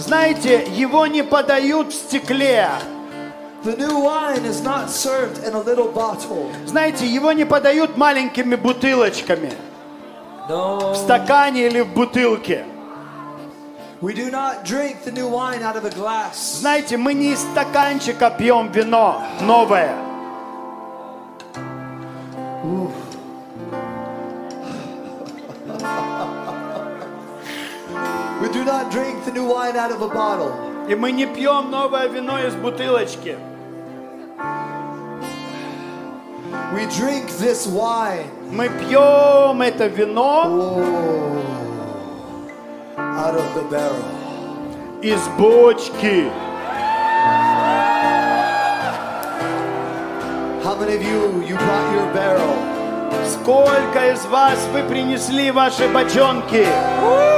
Знаете, его не подают в стекле. The new wine is not served in a little bottle. Знаете, его не подают маленькими бутылочками. В No. стакане или в бутылке. We do not drink the new wine out of a glass. Знаете, мы не из стаканчика пьем вино новое. not drink the new wine out of a bottle. И мы не пьем новое вино из бутылочки. We drink this wine Мы пьем это вино oh, out of the barrel. из бочки. How many of you, you brought your barrel? Сколько из вас вы принесли ваши бочонки? Prepare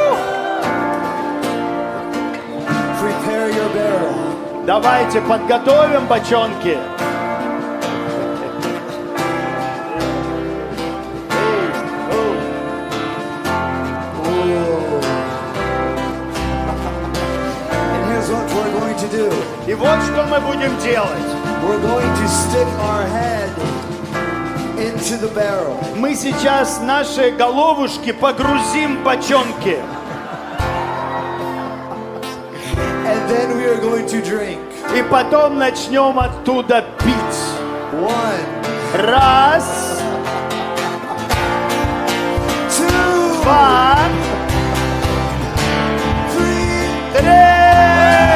Barrel. Давайте подготовим бочонки. И вот что мы будем делать. We're going to stick our head into the barrel. Мы сейчас наши головушки погрузим в бочонки. Потом начнем оттуда пить. One, Раз, two, два, three. три.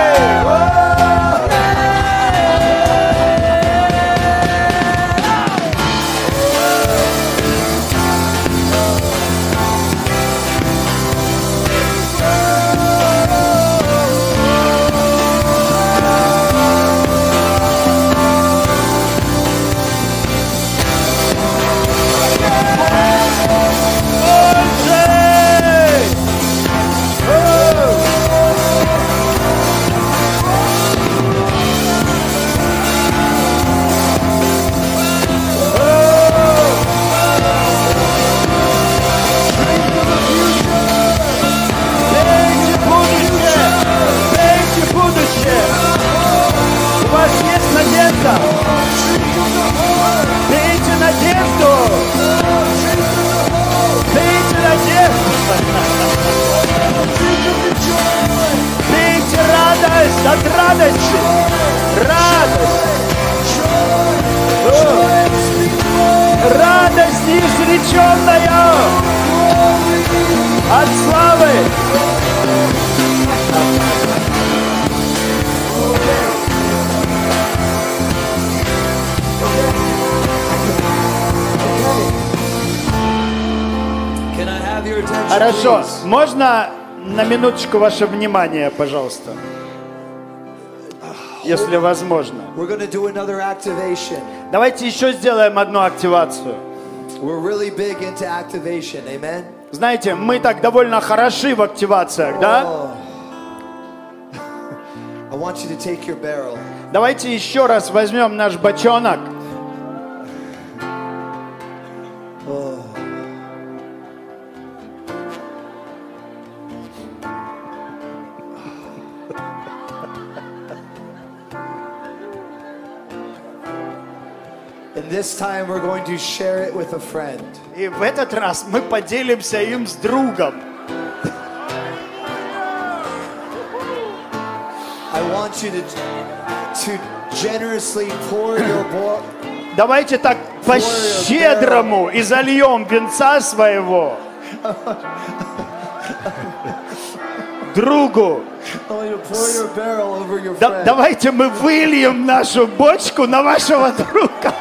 Радость неизреченная! От славы! Хорошо, можно на минуточку ваше внимание, пожалуйста? Если возможно. Давайте еще сделаем одну активацию. We're really big into activation. Amen. Знаете, мы так довольно хороши в активациях, да? Oh. [LAUGHS] I want you to take your barrel. Давайте еще раз возьмем наш бочонок. This time we're going to share it with a friend. И в этот раз мы поделимся им с другом. I want you to, to generously pour your bo- Давайте так по-щедрому и зальем венца своего другу. Давайте мы выльем нашу бочку на вашего друга.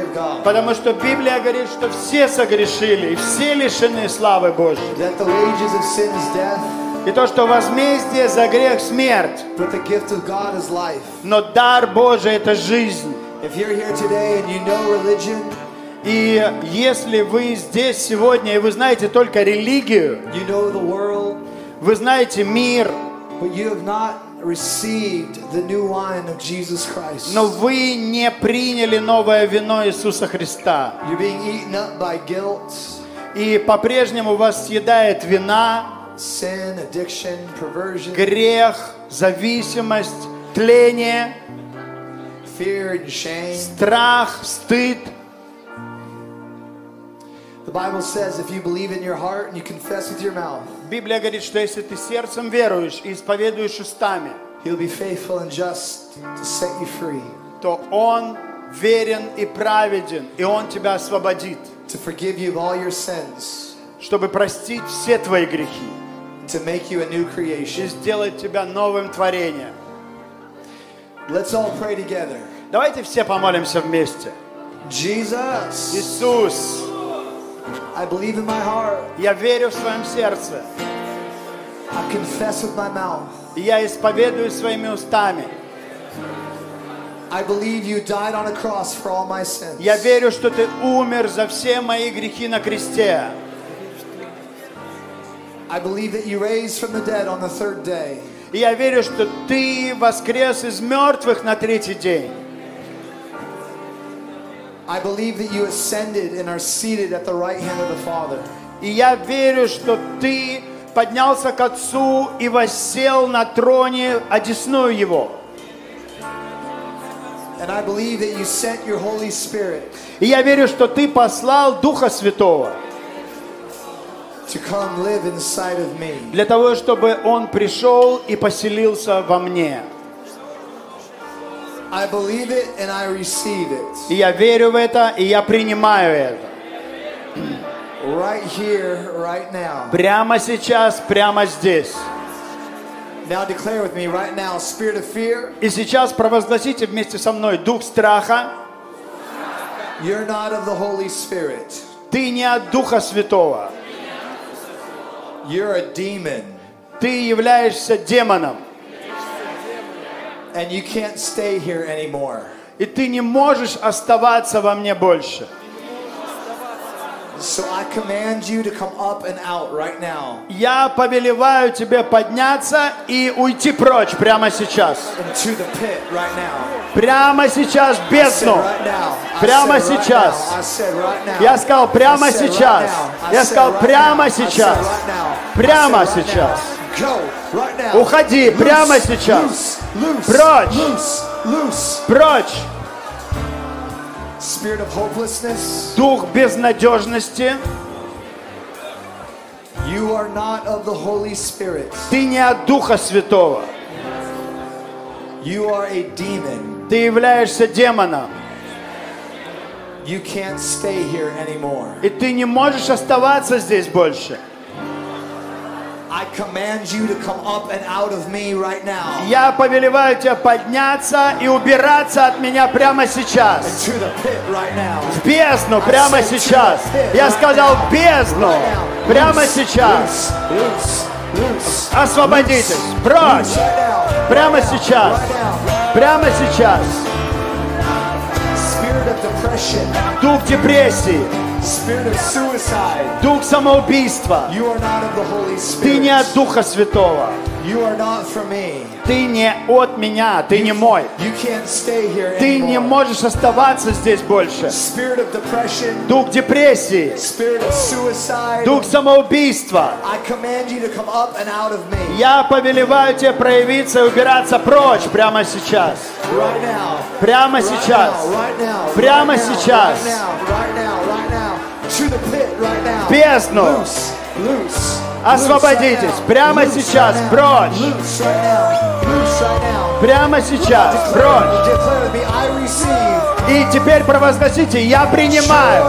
Of God. Потому что Библия говорит, что все согрешили, и все лишены славы Божьей. И то, что возмездие за грех смерть, but the gift of God is life. но дар Божий это жизнь. If you're here today and you know religion, И если вы здесь сегодня, и вы знаете только религию, you know the world, вы знаете мир, but you have not received the new wine of Jesus Christ. но вы не приняли новое вино Иисуса Христа, You're being eaten up by guilt, и по-прежнему вас съедает вина, sin, addiction, perversion, грех, зависимость, тление, fear, and shame. страх, стыд. The Bible says if you believe in your heart and you confess with your mouth, Библия говорит, что если ты сердцем веруешь и исповедуешь устами, He'll be faithful and just to set you free, то Он верен и праведен, и Он тебя освободит, to forgive you of all your sins, чтобы простить все твои грехи to make you a new и creation. сделать тебя новым творением. Let's all pray together. Давайте все помолимся вместе. Jesus, Иисус, I believe in my heart. я верю в своем сердце, I confess with my mouth. и я исповедую своими устами. I believe you died on a cross for all my sins. Я верю, что ты умер за все мои грехи на кресте. I believe that you raised from the dead on the third day. И я верю, что ты воскрес из мертвых на третий день. I believe that you ascended and are seated at the right hand of the Father. И я верю, что ты поднялся к Отцу и воссел на троне, одесную Его. And I believe that you sent your Holy Spirit И я верю, что ты послал Духа Святого to come live inside of me. для того, чтобы Он пришел и поселился во мне. I believe it and I receive it. И я верю в это, и я принимаю это. Right here, right now. Прямо сейчас, прямо здесь. Now declare with me right now, spirit of fear, И сейчас провозгласите вместе со мной дух страха. you're not of the Holy Spirit. Ты не от Духа Святого. You're a demon. Ты являешься демоном. And you can't stay here anymore. И ты не можешь оставаться во мне больше. So I command you to come up and out right now Я повелеваю тебе подняться и уйти прочь прямо сейчас. into the pit right now. Прямо сейчас в бездну. Прямо сейчас. Я сказал прямо сейчас. Я сказал прямо сейчас. Прямо сейчас. Уходи прямо сейчас. Прочь. Прочь. Дух безнадежности. You are not of the Holy Spirit. Ты не от Духа Святого. You are a demon. Ты являешься демоном. You can't stay here anymore. И ты не можешь оставаться здесь больше. Я повелеваю тебе подняться и убираться от меня прямо сейчас. To the pit right now. В бездну прямо сейчас. Я сказал бездну прямо сейчас. Освободитесь. Прочь. Прямо сейчас. Прямо сейчас. Дух депрессии. Дух самоубийства. Ты не от Духа Святого. You are not for me. Ты не от меня. Ты не мой. You can't stay here Ты не можешь оставаться здесь больше. Spirit of depression. Дух депрессии. Spirit of suicide. Дух самоубийства. I command you to come up and out of me Я повелеваю тебе проявиться и убираться прочь прямо сейчас. right now. Прямо Right сейчас. now, right now, Прямо right сейчас. Right now, right now, right now. To the pit right now. Бездну. Loose, Loose. Освободитесь. Прямо сейчас. Прочь. Прямо сейчас. Прочь. И теперь провозгласите, я принимаю.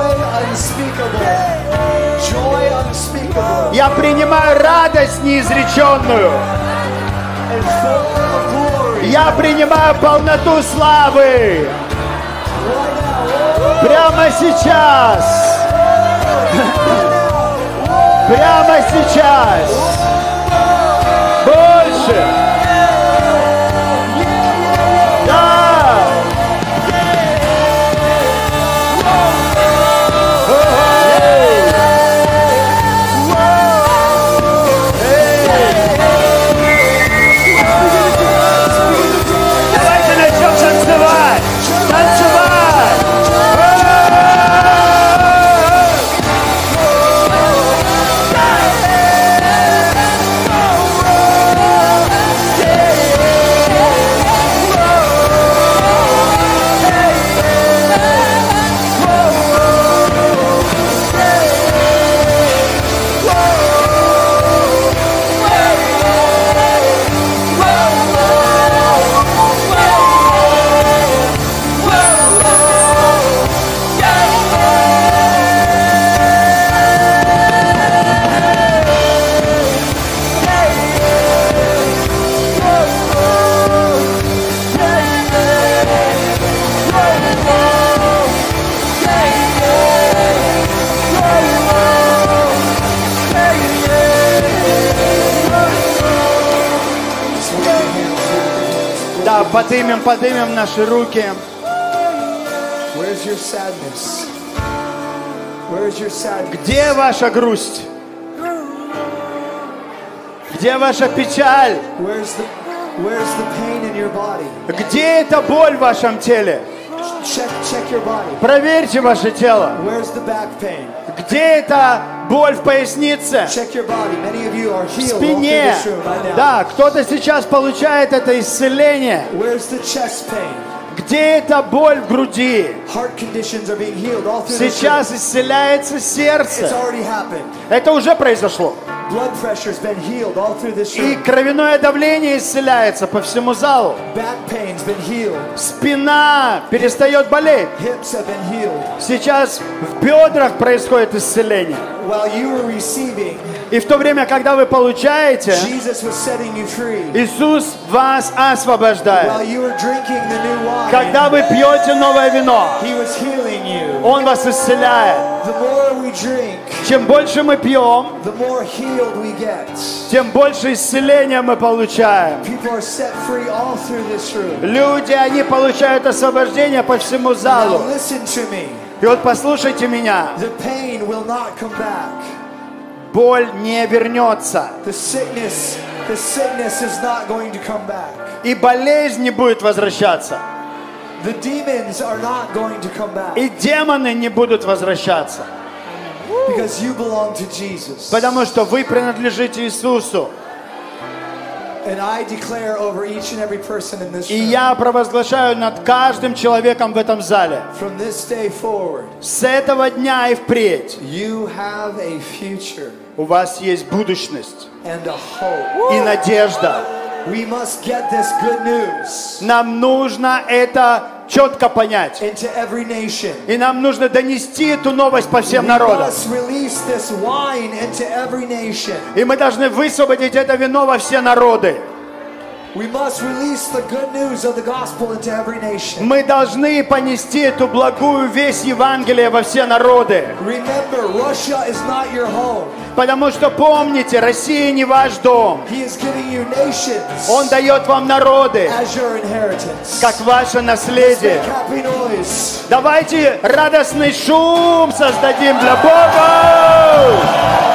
Я принимаю радость неизреченную. Я принимаю полноту славы. Прямо сейчас. Прямо сейчас. Больше. Да, подымем, подымем наши руки. Где ваша грусть? Где ваша печаль? Где эта боль в вашем теле? Проверьте ваше тело. Где эта боль в пояснице? В спине. Да, кто-то сейчас получает это исцеление. Где эта боль в груди? Сейчас исцеляется сердце. Это уже произошло. Blood pressure's been healed all through this И room. кровяное давление исцеляется по всему залу. Back pain's been healed. Спина перестает болеть. Hips have been healed. Сейчас в бедрах происходит исцеление. While you were receiving, И в то время, когда вы получаете, Jesus was setting you free. Иисус вас While освобождает. you were drinking the new wine, Когда вы пьете новое вино, He was healing you. Он вас исцеляет. Drink, Чем больше мы пьем, the more healed we get. тем больше исцеления мы получаем. People are set free all through this room. Люди, они получают освобождение по всему Now залу. listen to me. И вот послушайте меня. The pain will not come back. Боль не вернется. The sickness, the sickness is not going to come back. И болезнь не будет возвращаться. The demons are not going to come back И демоны не будут возвращаться. Because you belong to Jesus. Потому что вы принадлежите Иисусу. And I declare over each and every person in this И room, я провозглашаю над каждым человеком в этом зале. from this day forward, С этого дня и впредь you have a future у вас есть будущность and a hope. и надежда. We must get this good news Нам нужно это четко понять. И нам нужно донести эту новость по всем народам. И мы должны высвободить это вино во все народы. Мы должны понести эту благую весть Евангелия во все народы. Потому что помните, Россия не ваш дом. Он дает вам народы, как ваше наследие. Давайте радостный шум создадим для Бога!